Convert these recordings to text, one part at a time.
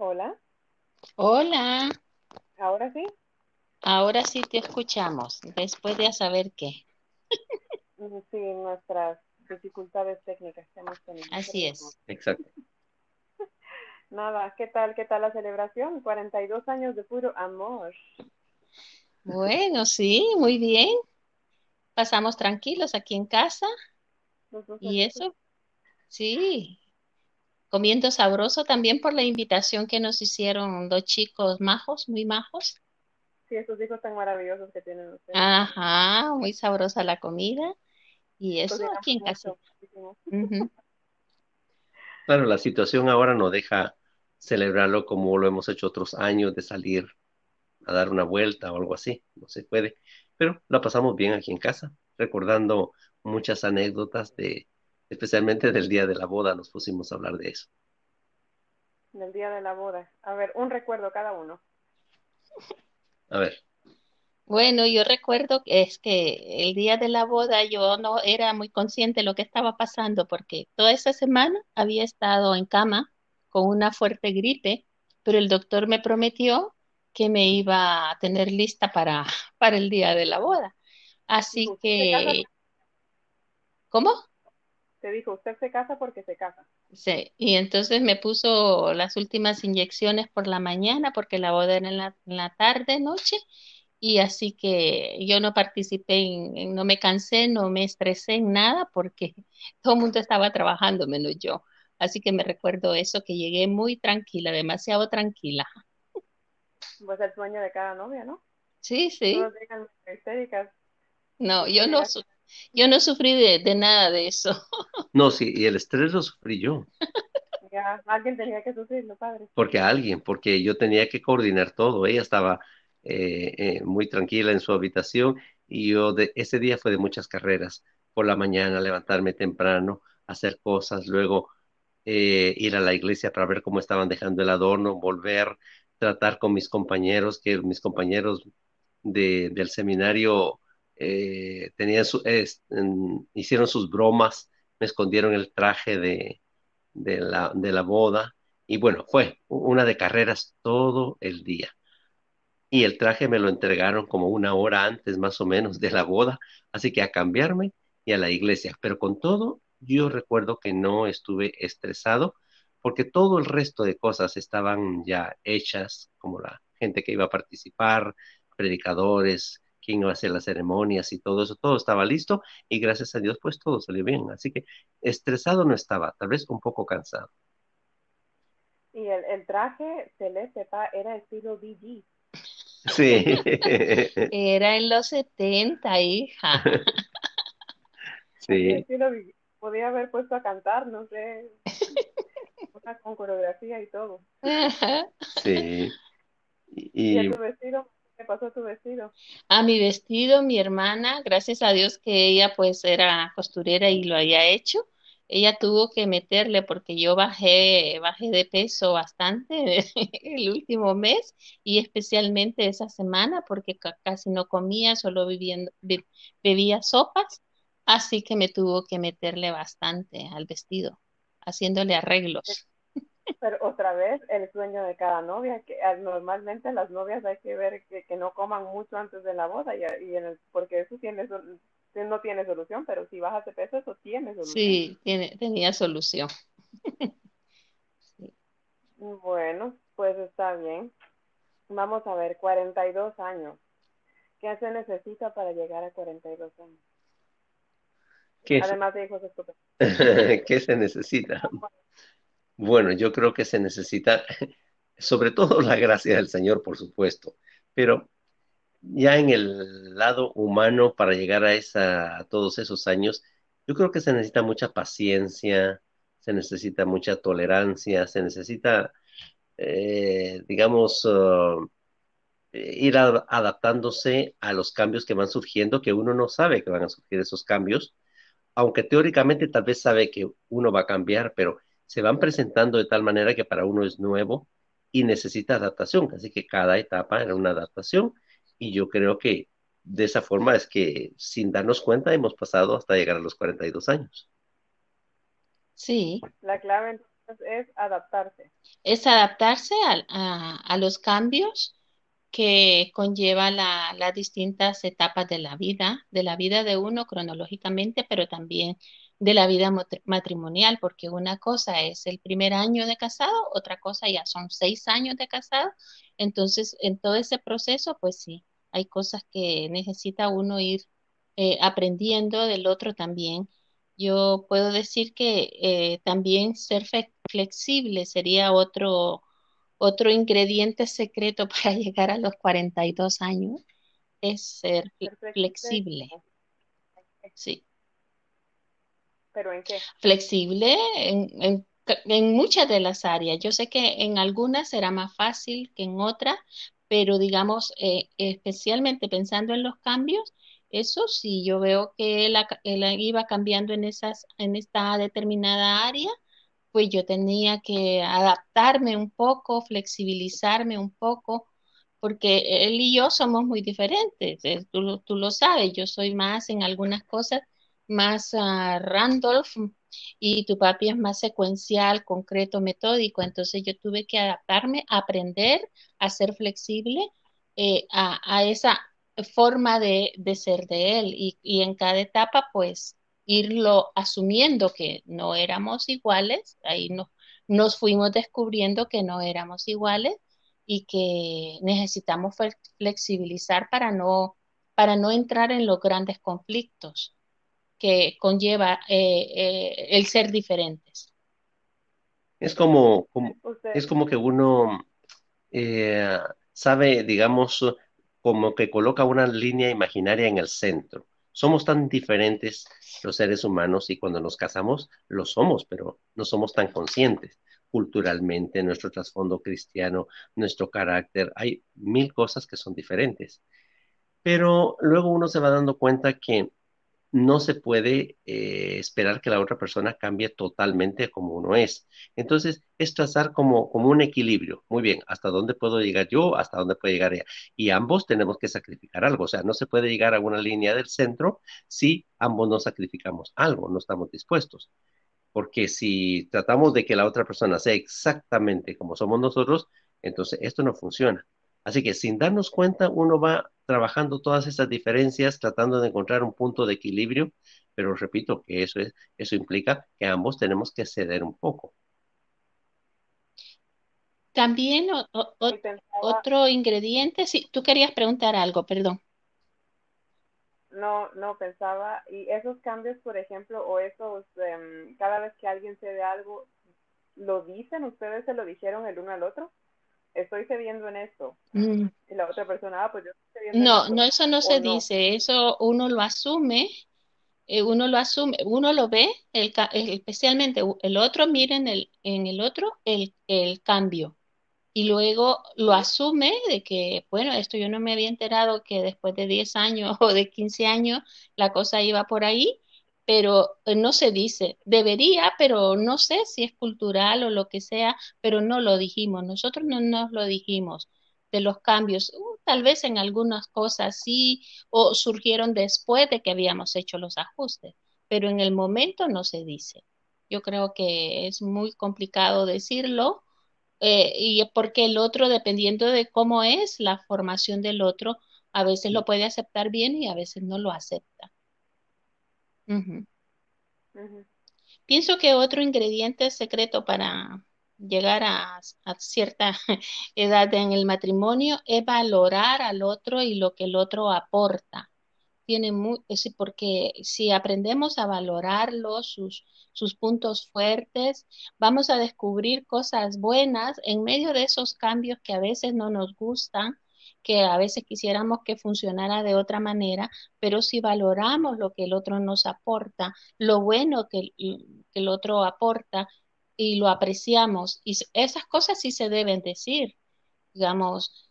Hola, Hola, ahora sí. ahora sí te escuchamos, después de saber qué. Mm, Sí, nuestras dificultades técnicas que hemos tenido. Así es. Exacto. Nada, ¿qué tal? ¿Qué tal la celebración? 42 años de puro amor. Bueno, sí, muy bien. Pasamos tranquilos aquí en casa y eso, sí, comiendo sabroso también por la invitación que nos hicieron dos chicos majos, muy majos. Sí, esos hijos tan maravillosos que tienen ustedes. Ajá, muy sabrosa la comida y eso Cocinamos aquí en casa. muchísimo. Ujú. Claro, la situación ahora no deja celebrarlo como lo hemos hecho otros años, de salir a dar una vuelta o algo así. No se puede. Pero la pasamos bien aquí en casa, recordando muchas anécdotas de, especialmente del día de la boda, nos pusimos a hablar de eso. Del día de la boda. A ver, un recuerdo cada uno. A ver, Bueno, yo recuerdo que es que el día de la boda yo no era muy consciente de lo que estaba pasando porque toda esa semana había estado en cama con una fuerte gripe, pero el doctor me prometió que me iba a tener lista para, para el día de la boda. Así que, ¿cómo? Te dijo, usted se casa porque se casa. Sí, y entonces me puso las últimas inyecciones por la mañana porque la boda era en la, en la tarde, noche. Y así que yo no participé en, en- no me cansé, no me estresé en nada porque todo el mundo estaba trabajando menos yo. Así que me recuerdo eso, que llegué muy tranquila, demasiado tranquila. Pues el sueño de cada novia, ¿no? Sí, sí. No, yo tú no, yo no sufrí de, de nada de eso. no, sí, y el estrés lo sufrí yo, ya, alguien tenía que sufrirlo, padre. porque alguien, porque yo tenía que coordinar todo. Ella estaba eh, eh, muy tranquila en su habitación y yo de, ese día fue de muchas carreras. Por la mañana, levantarme temprano, hacer cosas, luego eh, ir a la iglesia para ver cómo estaban dejando el adorno, volver, tratar con mis compañeros, que mis compañeros de, del seminario eh, tenían su, hicieron sus bromas, me escondieron el traje de, de la, de la boda y bueno, fue una de carreras todo el día. Y el traje me lo entregaron como una hora antes más o menos de la boda, así que a cambiarme y a la iglesia. Pero con todo, yo recuerdo que no estuve estresado porque todo el resto de cosas estaban ya hechas, como la gente que iba a participar, predicadores, quién iba a hacer las ceremonias y todo eso, todo estaba listo y gracias a Dios pues todo salió bien. Así que estresado no estaba, tal vez un poco cansado. Y el, el traje celeste era estilo BG. Sí. Era en los 70, hija. Sí, estilo BG. Podía haber puesto a cantar, no sé, una con coreografía y todo. Sí. ¿Y Y, a y tu vestido? ¿Qué pasó a tu vestido? A mi vestido, mi hermana, gracias a Dios que ella pues era costurera y lo había hecho, ella tuvo que meterle porque yo bajé, bajé de peso bastante el último mes y especialmente esa semana porque ca- casi no comía, solo viviendo, be- bebía sopas, así que me tuvo que meterle bastante al vestido, haciéndole arreglos. Pero otra vez, el sueño de cada novia, que ah, normalmente las novias hay que ver que, que no coman mucho antes de la boda, y, y en el, porque eso tiene, no tiene solución, pero si bajas de peso, eso tiene solución. Sí, tiene, tenía solución. Sí. Bueno, pues está bien. Vamos a ver, 42 años. ¿Qué se necesita para llegar a 42 años? ¿qué, Además de hijos estupendos. qué se necesita? Bueno, yo creo que se necesita sobre todo la gracia del Señor, por supuesto, pero ya en el lado humano para llegar a esa, a todos esos años, yo creo que se necesita mucha paciencia, se necesita mucha tolerancia, se necesita, eh, digamos, uh, ir adaptándose a los cambios que van surgiendo, que uno no sabe que van a surgir esos cambios, aunque teóricamente tal vez sabe que uno va a cambiar, pero se van presentando de tal manera que para uno es nuevo y necesita adaptación. Así que cada etapa era una adaptación y yo creo que de esa forma es que sin darnos cuenta hemos pasado hasta llegar a los 42 años. Sí, La clave entonces es adaptarse. Es adaptarse a, a, los cambios que conlleva la, las distintas etapas de la vida, de la vida de uno cronológicamente, pero también de la vida matrimonial, porque una cosa es el primer año de casado, otra cosa ya son seis años de casado. Entonces, en todo ese proceso, pues sí, hay cosas que necesita uno ir eh, aprendiendo del otro también. Yo puedo decir que eh, también ser flexible sería otro, otro ingrediente secreto para llegar a los 42 años, es ser flexible. Sí. ¿Pero en qué? Flexible en, en, muchas de las áreas. Yo sé que en algunas será más fácil que en otras, pero digamos, eh, especialmente pensando en los cambios, eso sí, yo veo que él, iba cambiando en, esas, en esta determinada área, pues yo tenía que adaptarme un poco, flexibilizarme un poco, porque él y yo somos muy diferentes, eh, tú, tú lo sabes, yo soy más en algunas cosas más uh, Randolph y tu papi es más secuencial, concreto, metódico. Entonces yo tuve que adaptarme, aprender a ser flexible eh, a, esa forma de, ser de él. Y, en cada etapa pues irlo asumiendo que no éramos iguales, ahí no, nos fuimos descubriendo que no éramos iguales y que necesitamos flexibilizar para no, para no entrar en los grandes conflictos que conlleva eh, eh, el ser diferentes. Es como, es como que uno eh, sabe, digamos, como que coloca una línea imaginaria en el centro. Somos tan diferentes los seres humanos y cuando nos casamos lo somos, pero no somos tan conscientes culturalmente, nuestro trasfondo cristiano, nuestro carácter, hay mil cosas que son diferentes. Pero luego uno se va dando cuenta que no se puede eh, esperar que la otra persona cambie totalmente como uno es. Entonces, es trazar como, como un equilibrio. Muy bien, ¿hasta dónde puedo llegar yo? ¿Hasta dónde puede llegar ella? Y ambos tenemos que sacrificar algo. O sea, no se puede llegar a una línea del centro si ambos no sacrificamos algo, no estamos dispuestos. Porque si tratamos de que la otra persona sea exactamente como somos nosotros, entonces esto no funciona. Así que sin darnos cuenta, uno va trabajando todas esas diferencias, tratando de encontrar un punto de equilibrio, pero repito que eso, es, eso implica que ambos tenemos que ceder un poco. También otro ingrediente, si tú querías preguntar algo, perdón. No, no pensaba, y esos cambios, por ejemplo, o esos, em, cada vez que alguien cede algo, ¿lo dicen? ¿Ustedes se lo dijeron el uno al otro? Estoy cediendo en esto. Mm. Y la otra persona, ah, pues yo estoy cediendo No, no, eso no se dice, eso uno lo asume, eh, uno lo asume, uno lo ve, el, especialmente el otro mira en el, en el otro el, el cambio. Y luego lo asume de que, bueno, esto yo no me había enterado que después de 10 años o de 15 años la cosa iba por ahí pero eh, no se dice. Debería, pero no sé si es cultural o lo que sea, pero no lo dijimos. Nosotros no nos lo dijimos de los cambios. Uh, tal vez en algunas cosas sí, o surgieron después de que habíamos hecho los ajustes, pero en el momento no se dice. Yo creo que es muy complicado decirlo. Eh, y porque el otro, dependiendo de cómo es la formación del otro, a veces lo puede aceptar bien y a veces no lo acepta. Pienso que otro ingrediente secreto para llegar a, cierta edad en el matrimonio es valorar al otro y lo que el otro aporta. Tiene muy, porque si aprendemos a valorarlo, sus, sus puntos fuertes, vamos a descubrir cosas buenas en medio de esos cambios que a veces no nos gustan que a veces quisiéramos que funcionara de otra manera, pero si valoramos lo que el otro nos aporta, lo bueno que, el otro aporta y lo apreciamos, y esas cosas sí se deben decir, digamos,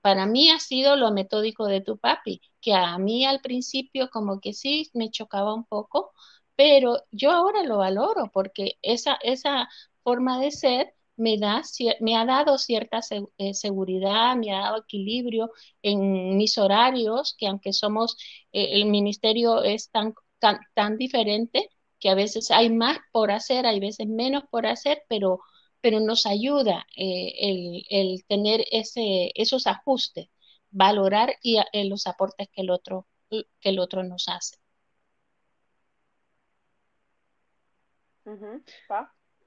para mí ha sido lo metódico de tu papi, que a mí al principio como que sí me chocaba un poco, pero yo ahora lo valoro porque esa, esa forma de ser me, da, me ha dado cierta eh, seguridad, me ha dado equilibrio en mis horarios, que aunque somos, eh, el ministerio es tan, tan, diferente, que a veces hay más por hacer, hay veces menos por hacer, pero, pero nos ayuda eh, el, el, tener ese, esos ajustes, valorar y eh, los aportes que el otro, que el otro nos hace.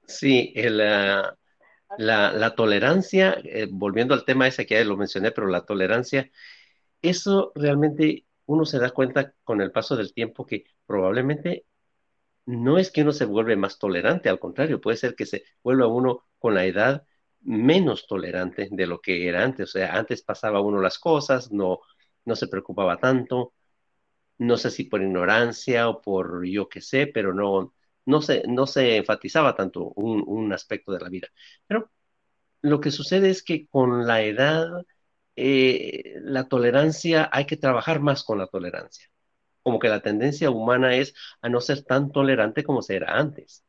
Sí, el, uh, la, la, tolerancia, eh, volviendo al tema ese que ya lo mencioné, pero la tolerancia, eso realmente uno se da cuenta con el paso del tiempo que probablemente no es que uno se vuelve más tolerante, al contrario, puede ser que se vuelva uno con la edad menos tolerante de lo que era antes. O sea, antes pasaba uno las cosas, no, no se preocupaba tanto, no sé si por ignorancia o por yo qué sé, pero no, no, se, no se enfatizaba tanto un, un aspecto de la vida. Pero lo que sucede es que con la edad, eh, la tolerancia, hay que trabajar más con la tolerancia como que la tendencia humana es a no ser tan tolerante como se era antes.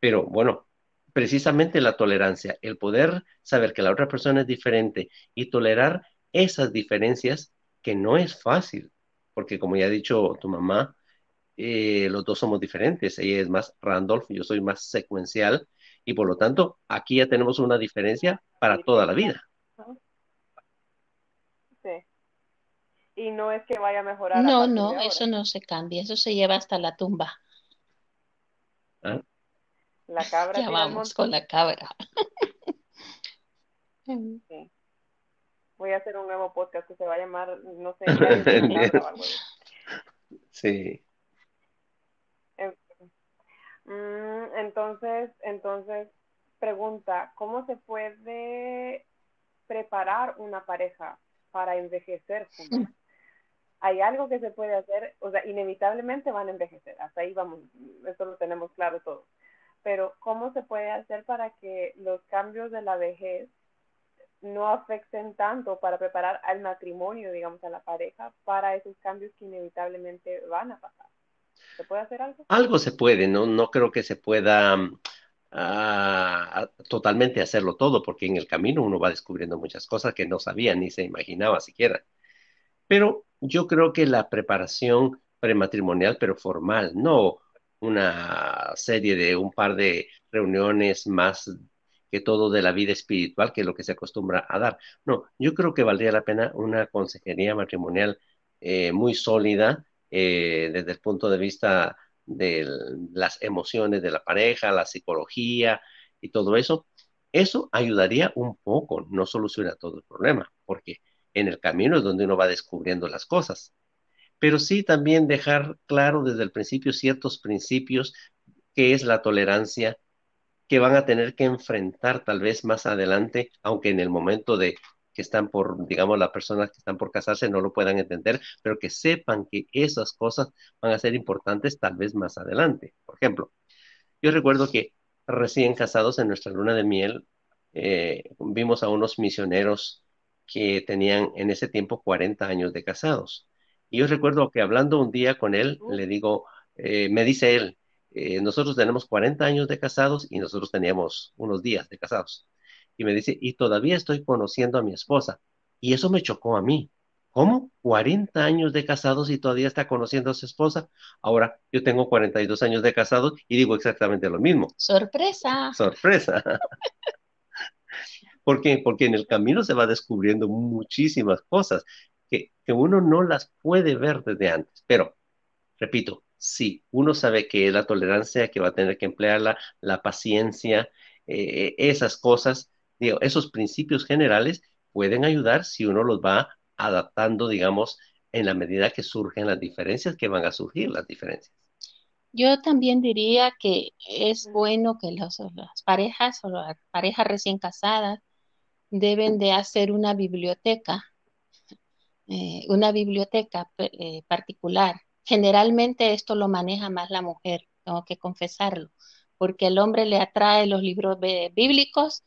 Pero bueno, precisamente la tolerancia, el poder saber que la otra persona es diferente y tolerar esas diferencias que no es fácil, porque como ya ha dicho tu mamá, eh, los dos somos diferentes, ella es más Randolph, yo soy más secuencial, y por lo tanto aquí ya tenemos una diferencia para toda la vida. y no es que vaya a mejorar. No, no, eso no se cambia, eso se lleva hasta la tumba. ¿Ah? La cabra. Ya vamos con la cabra. sí. Voy a hacer un nuevo podcast que se va a llamar, no sé, Sí. Mm, entonces, entonces, pregunta, ¿cómo se puede preparar una pareja para envejecer juntos? hay algo que se puede hacer, o sea, inevitablemente van a envejecer, hasta ahí vamos, eso lo tenemos claro todo. Pero ¿cómo se puede hacer para que los cambios de la vejez no afecten tanto para preparar al matrimonio, digamos, a la pareja, para esos cambios que inevitablemente van a pasar? ¿Se puede hacer algo? Algo se puede, no, no creo que se pueda uh, totalmente hacerlo todo, porque en el camino uno va descubriendo muchas cosas que no sabía ni se imaginaba siquiera. Pero yo creo que la preparación prematrimonial, pero formal, no una serie de un par de reuniones más que todo de la vida espiritual, que es lo que se acostumbra a dar. No, yo creo que valdría la pena una consejería matrimonial eh, muy sólida eh, desde el punto de vista de las emociones de la pareja, la psicología y todo eso. Eso ayudaría un poco, no soluciona todo el problema, porque en el camino es donde uno va descubriendo las cosas. Pero sí también dejar claro desde el principio ciertos principios que es la tolerancia que van a tener que enfrentar tal vez más adelante, aunque en el momento de que están por, digamos, las personas que están por casarse no lo puedan entender, pero que sepan que esas cosas van a ser importantes tal vez más adelante. Por ejemplo, yo recuerdo que recién casados en nuestra luna de miel, eh, vimos a unos misioneros que tenían en ese tiempo 40 años de casados. Y yo recuerdo que hablando un día con él, le digo, eh, me dice él, eh, nosotros tenemos 40 años de casados y nosotros teníamos unos días de casados. Y me dice, y todavía estoy conociendo a mi esposa. Y eso me chocó a mí. ¿Cómo? 40 años de casados y todavía está conociendo a su esposa. Ahora, yo tengo 42 años de casados y digo exactamente lo mismo. Sorpresa. Sorpresa. ¿Por qué? Porque en el camino se va descubriendo muchísimas cosas que, que uno no las puede ver desde antes. Pero, repito, sí, uno sabe que la tolerancia, que va a tener que emplearla, la paciencia, eh, esas cosas, esos principios generales pueden ayudar si uno los va adaptando, digamos, en la medida que surgen las diferencias, que van a surgir las diferencias. Yo también diría que es bueno que las parejas o las parejas recién casadas deben de hacer una biblioteca, eh, una biblioteca eh, particular. Generalmente esto lo maneja más la mujer, tengo que confesarlo, porque el hombre le atrae los libros bíblicos,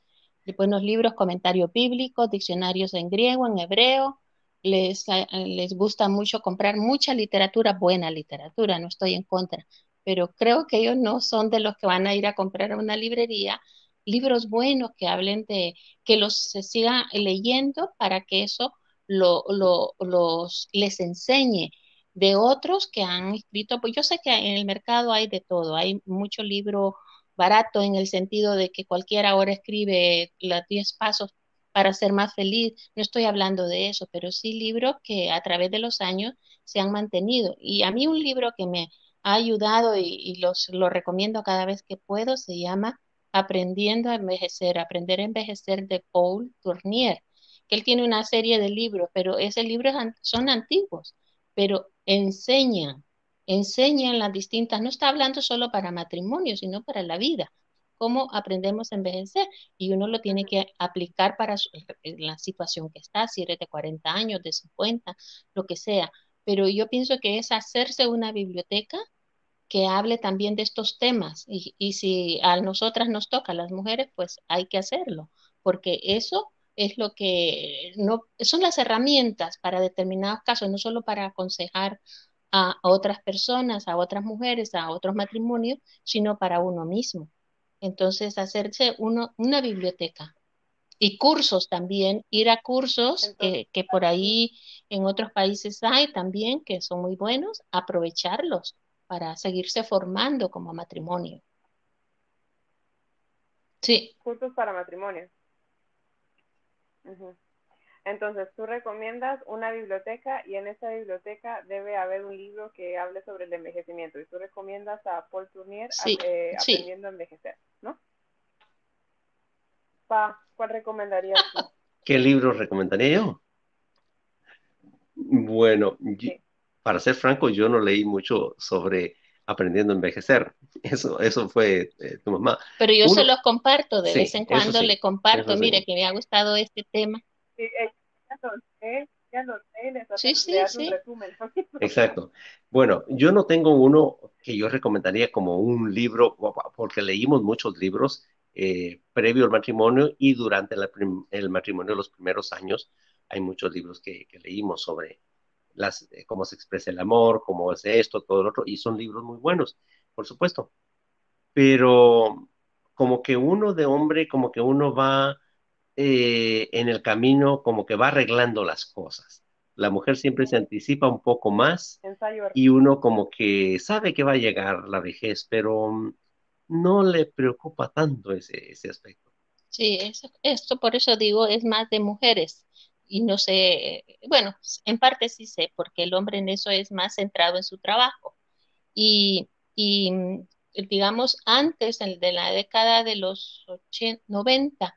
buenos libros, comentarios bíblicos, diccionarios en griego, en hebreo, les, les gusta mucho comprar mucha literatura, buena literatura, no estoy en contra, pero creo que ellos no son de los que van a ir a comprar a una librería libros buenos que hablen de, que los se sigan leyendo para que eso lo, los, les enseñe de otros que han escrito, pues yo sé que en el mercado hay de todo, hay mucho libro barato en el sentido de que cualquiera ahora escribe los 10 pasos para ser más feliz. No estoy hablando de eso, pero sí libros que a través de los años se han mantenido. Y a mí un libro que me ha ayudado y, los, lo recomiendo cada vez que puedo se llama Aprendiendo a envejecer, Aprender a envejecer de Paul Tournier, que él tiene una serie de libros, pero esos libros son antiguos, pero enseñan, enseñan las distintas, no está hablando solo para matrimonio, sino para la vida, cómo aprendemos a envejecer y uno lo tiene que aplicar para la situación que está, si eres de 40 años, de 50, lo que sea. Pero yo pienso que es hacerse una biblioteca que hable también de estos temas y, si a nosotras nos toca, las mujeres, pues hay que hacerlo, porque eso es lo que no son las herramientas para determinados casos, no solo para aconsejar a, otras personas, a otras mujeres, a otros matrimonios, sino para uno mismo. Entonces, hacerse uno, una biblioteca y cursos también, ir a cursos que, que por ahí en otros países hay también, que son muy buenos, aprovecharlos para seguirse formando como matrimonio. Sí. Cursos para matrimonio. Entonces, tú recomiendas una biblioteca y en esa biblioteca debe haber un libro que hable sobre el envejecimiento. Y tú recomiendas a Paul Tournier eh, Aprendiendo a Envejecer, ¿no? Pa, ¿cuál recomendarías tú? ¿Qué libro recomendaría yo? Bueno, para ser franco, yo no leí mucho sobre aprendiendo a envejecer. Eso, eso fue eh, tu mamá. Pero yo se los comparto, de vez en cuando le comparto, mire que me ha gustado este tema. Sí, ya lo sé, sí, sí, Exacto. Bueno, yo no tengo uno que yo recomendaría como un libro, porque leímos muchos libros eh, previo al matrimonio y durante el matrimonio, los primeros años, hay muchos libros que, que leímos sobre las, eh, cómo se expresa el amor, cómo es esto, todo lo otro, y son libros muy buenos, por supuesto. Pero como que uno de hombre, como que uno va eh, en el camino, como que va arreglando las cosas. La mujer siempre se anticipa un poco más y uno como que sabe que va a llegar la vejez, pero mm, no le preocupa tanto ese, ese aspecto. Sí, eso, esto por eso digo es más de mujeres y no sé, bueno, en parte sí sé, porque el hombre en eso es más centrado en su trabajo. Y, y digamos, antes de la década de los 80, 90,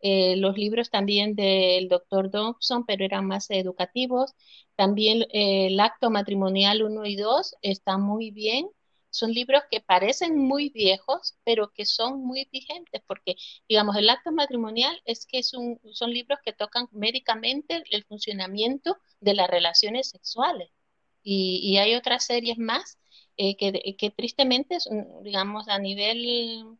eh, los libros también del doctor Dobson, pero eran más educativos. También eh, el acto matrimonial 1 y 2 está muy bien son libros que parecen muy viejos, pero que son muy vigentes, porque, digamos, el acto matrimonial es que son libros que tocan médicamente el funcionamiento de las relaciones sexuales. Y, hay otras series más eh, que, tristemente, digamos, a nivel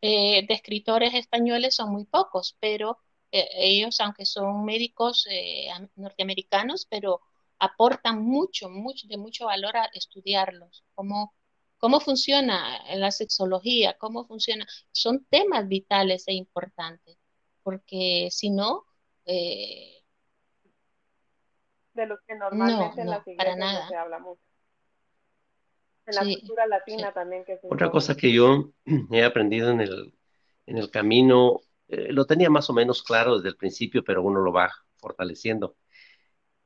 eh, de escritores españoles son muy pocos, pero eh, ellos, aunque son médicos norteamericanos, pero aportan mucho, mucho, de mucho valor a estudiarlos, como cómo funciona la sexología, cómo funciona, son temas vitales e importantes, porque si no... Eh, de los que normalmente en la para nada. se habla mucho. En la cultura latina también que Otra cosa que yo he aprendido en el, en el camino, eh, lo tenía más o menos claro desde el principio, pero uno lo va fortaleciendo.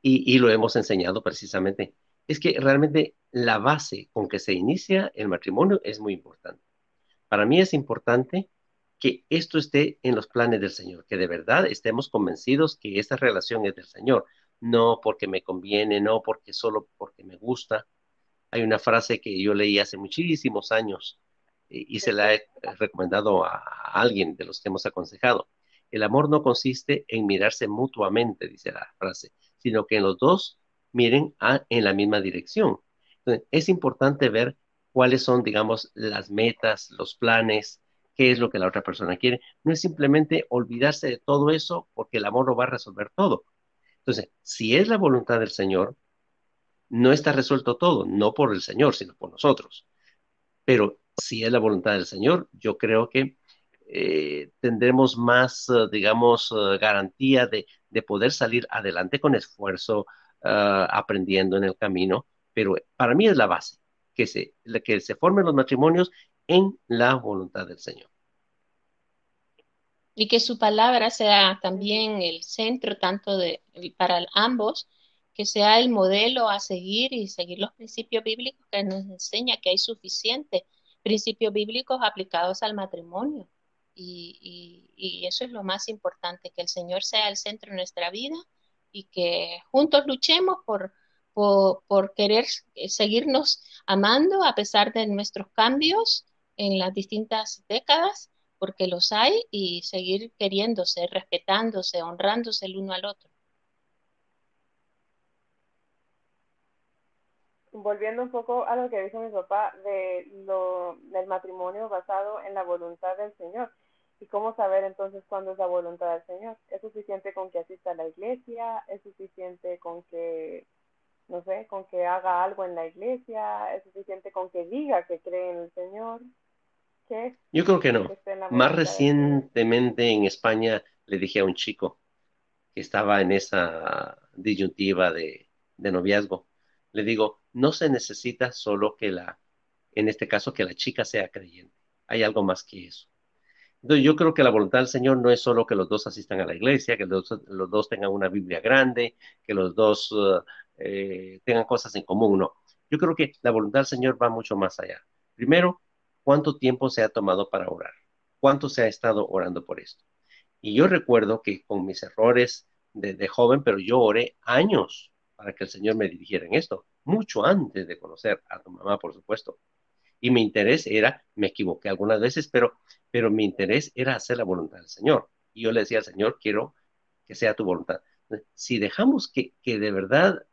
Y, y lo hemos enseñado precisamente es que realmente la base con que se inicia el matrimonio es muy importante. Para mí es importante que esto esté en los planes del Señor, que de verdad estemos convencidos que esta relación es del Señor, no porque me conviene, no porque solo porque me gusta. Hay una frase que yo leí hace muchísimos años y, se la he recomendado a alguien de los que hemos aconsejado. El amor no consiste en mirarse mutuamente, dice la frase, sino que los dos miren en la misma dirección. Es importante ver cuáles son, digamos, las metas, los planes, qué es lo que la otra persona quiere. No es simplemente olvidarse de todo eso porque el amor no va a resolver todo. Entonces, si es la voluntad del Señor, no está resuelto todo, no por el Señor, sino por nosotros. Pero si es la voluntad del Señor, yo creo que eh, tendremos más, eh, digamos, eh, garantía de, de, poder salir adelante con esfuerzo, aprendiendo en el camino, pero para mí es la base, que se, que se formen los matrimonios en la voluntad del Señor. Y que su palabra sea también el centro tanto de para ambos, que sea el modelo a seguir y seguir los principios bíblicos que nos enseña que hay suficientes principios bíblicos aplicados al matrimonio. Y, y, eso es lo más importante, que el Señor sea el centro de nuestra vida y que juntos luchemos por, por, por querer seguirnos amando a pesar de nuestros cambios en las distintas décadas, porque los hay, y seguir queriéndose, respetándose, honrándose el uno al otro. Volviendo un poco a lo que dijo mi papá de lo del matrimonio basado en la voluntad del Señor. ¿Y cómo saber entonces cuándo es la voluntad del Señor? ¿Es suficiente con que asista a la iglesia? ¿Es suficiente con que, no sé, con que haga algo en la iglesia? ¿Es suficiente con que diga que cree en el Señor? ¿Qué Yo creo que no. Más recientemente en España le dije a un chico que estaba en esa disyuntiva de, de noviazgo, le digo, no se necesita solo que la, en este caso, que la chica sea creyente. Hay algo más que eso. Entonces, yo creo que la voluntad del Señor no es solo que los dos asistan a la iglesia, que los, dos tengan una Biblia grande, que los dos eh, tengan cosas en común, no. Yo creo que la voluntad del Señor va mucho más allá. Primero, ¿cuánto tiempo se ha tomado para orar? ¿Cuánto se ha estado orando por esto? Y yo recuerdo que con mis errores de joven, pero yo oré años para que el Señor me dirigiera en esto mucho antes de conocer a tu mamá, por supuesto. Y mi interés era, me equivoqué algunas veces, pero, pero mi interés era hacer la voluntad del Señor. Y yo le decía al Señor, quiero que sea tu voluntad. Si dejamos que, que de verdad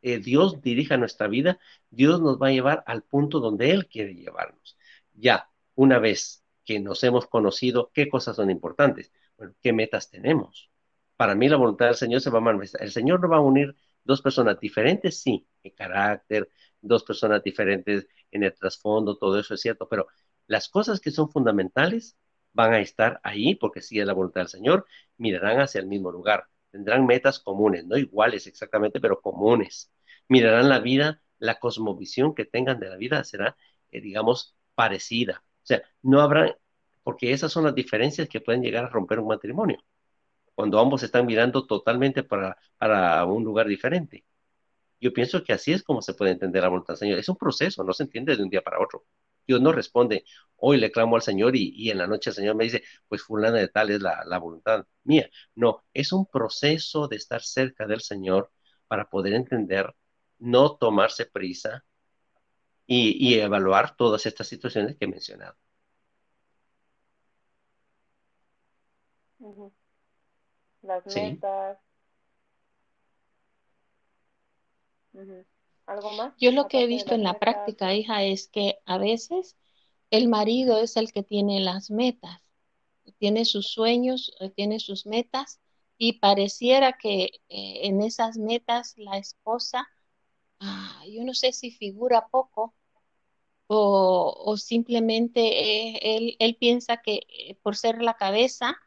eh, Dios dirija nuestra vida, Dios nos va a llevar al punto donde Él quiere llevarnos. Ya, una vez que nos hemos conocido, qué cosas son importantes, bueno, qué metas tenemos. Para mí la voluntad del Señor se va a manifestar. El Señor no va a unir Dos personas diferentes, sí, en carácter, dos personas diferentes en el trasfondo, todo eso es cierto, pero las cosas que son fundamentales van a estar ahí porque si es la voluntad del Señor, mirarán hacia el mismo lugar, tendrán metas comunes, no iguales exactamente, pero comunes. Mirarán la vida, la cosmovisión que tengan de la vida será, eh, digamos, parecida. O sea, no habrá, porque esas son las diferencias que pueden llegar a romper un matrimonio cuando ambos están mirando totalmente para, para un lugar diferente. Yo pienso que así es como se puede entender la voluntad del Señor. Es un proceso, no se entiende de un día para otro. Dios no responde, hoy le clamo al Señor y, y en la noche el Señor me dice, pues fulana de tal es la, la, voluntad mía. No, es un proceso de estar cerca del Señor para poder entender, no tomarse prisa y, y evaluar todas estas situaciones que he mencionado. Las metas. ¿Algo más? Yo lo que he visto en la práctica, hija, es que a veces el marido es el que tiene las metas, tiene sus sueños, eh, tiene sus metas y pareciera que eh, en esas metas la esposa, ah, yo no sé si figura poco o, o simplemente eh, él, él, piensa que por ser la cabeza,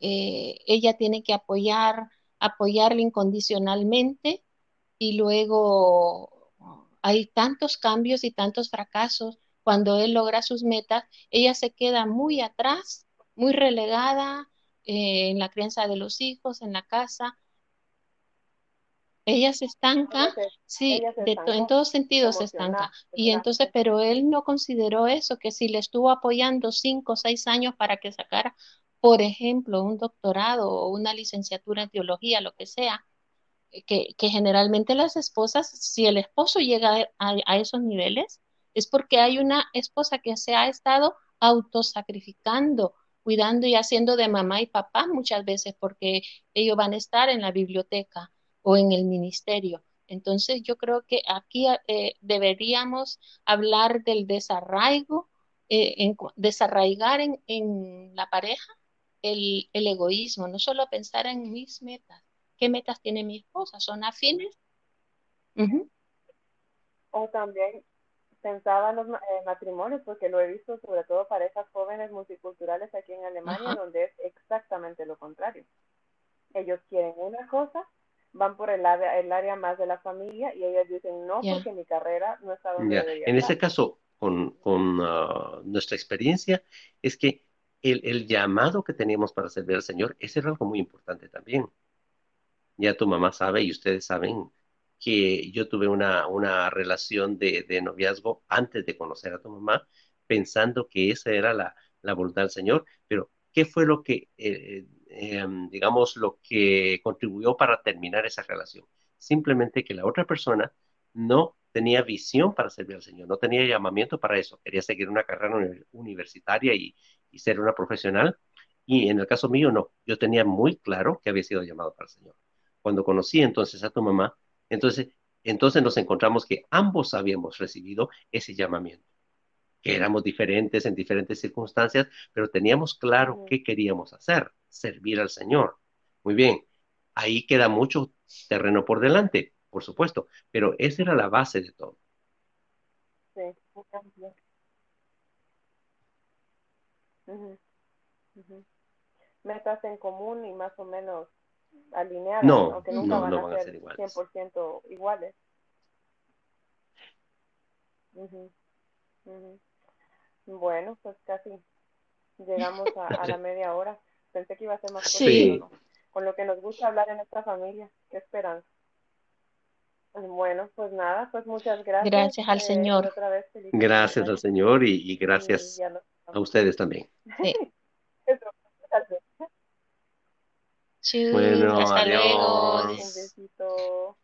eh, ella tiene que apoyar, apoyarle incondicionalmente y luego hay tantos cambios y tantos fracasos. Cuando él logra sus metas, ella se queda muy atrás, muy relegada eh, en la crianza de los hijos, en la casa. Ella se estanca, sí, de en todos sentidos se estanca. Y entonces, pero él no consideró eso, que si le estuvo apoyando cinco o seis años para que sacara por ejemplo, un doctorado o una licenciatura en teología, lo que sea, eh, que, generalmente las esposas, si el esposo llega a, esos niveles, es porque hay una esposa que se ha estado autosacrificando, cuidando y haciendo de mamá y papá muchas veces porque ellos van a estar en la biblioteca o en el ministerio. Entonces yo creo que aquí eh, deberíamos hablar del desarraigo, eh, desarraigar en, la pareja el, egoísmo, no solo pensar en mis metas. ¿Qué metas tiene mi esposa? ¿Son afines? O también pensaba en los eh, matrimonios, porque lo he visto sobre todo para esas jóvenes multiculturales aquí en Alemania, donde es exactamente lo contrario. Ellos quieren una cosa, van por el área, el área más de la familia y ellas dicen no porque mi carrera no está donde debería En ese caso, con, con uh, nuestra experiencia, es que el, llamado que teníamos para servir al Señor, ese era algo muy importante también. Ya tu mamá sabe y ustedes saben que yo tuve una, relación de, noviazgo antes de conocer a tu mamá, pensando que esa era la, voluntad del Señor, pero ¿qué fue lo que eh, Em, digamos, lo que contribuyó para terminar esa relación. Simplemente que la otra persona no tenía visión para servir al Señor, no tenía llamamiento para eso, quería seguir una carrera universitaria y, ser una profesional. Y en el caso mío, no, yo tenía muy claro que había sido llamado para el Señor. Cuando conocí entonces a tu mamá, entonces, entonces nos encontramos que ambos habíamos recibido ese llamamiento que éramos diferentes en diferentes circunstancias, pero teníamos claro qué queríamos hacer, servir al Señor. Muy bien, ahí queda mucho terreno por delante, por supuesto, pero esa era la base de todo. Sí, Metas en común y más o menos alineadas, no, aunque nunca van, a ser, iguales. 100% iguales. Bueno, pues casi llegamos a, la media hora. Pensé que iba a ser más sí. Con lo que nos gusta hablar en esta familia. Qué esperanza. Bueno, pues nada, pues muchas gracias. Gracias al eh, Señor. gracias al Señor y, gracias a ustedes también. Sí. bueno, hasta luego. Un besito.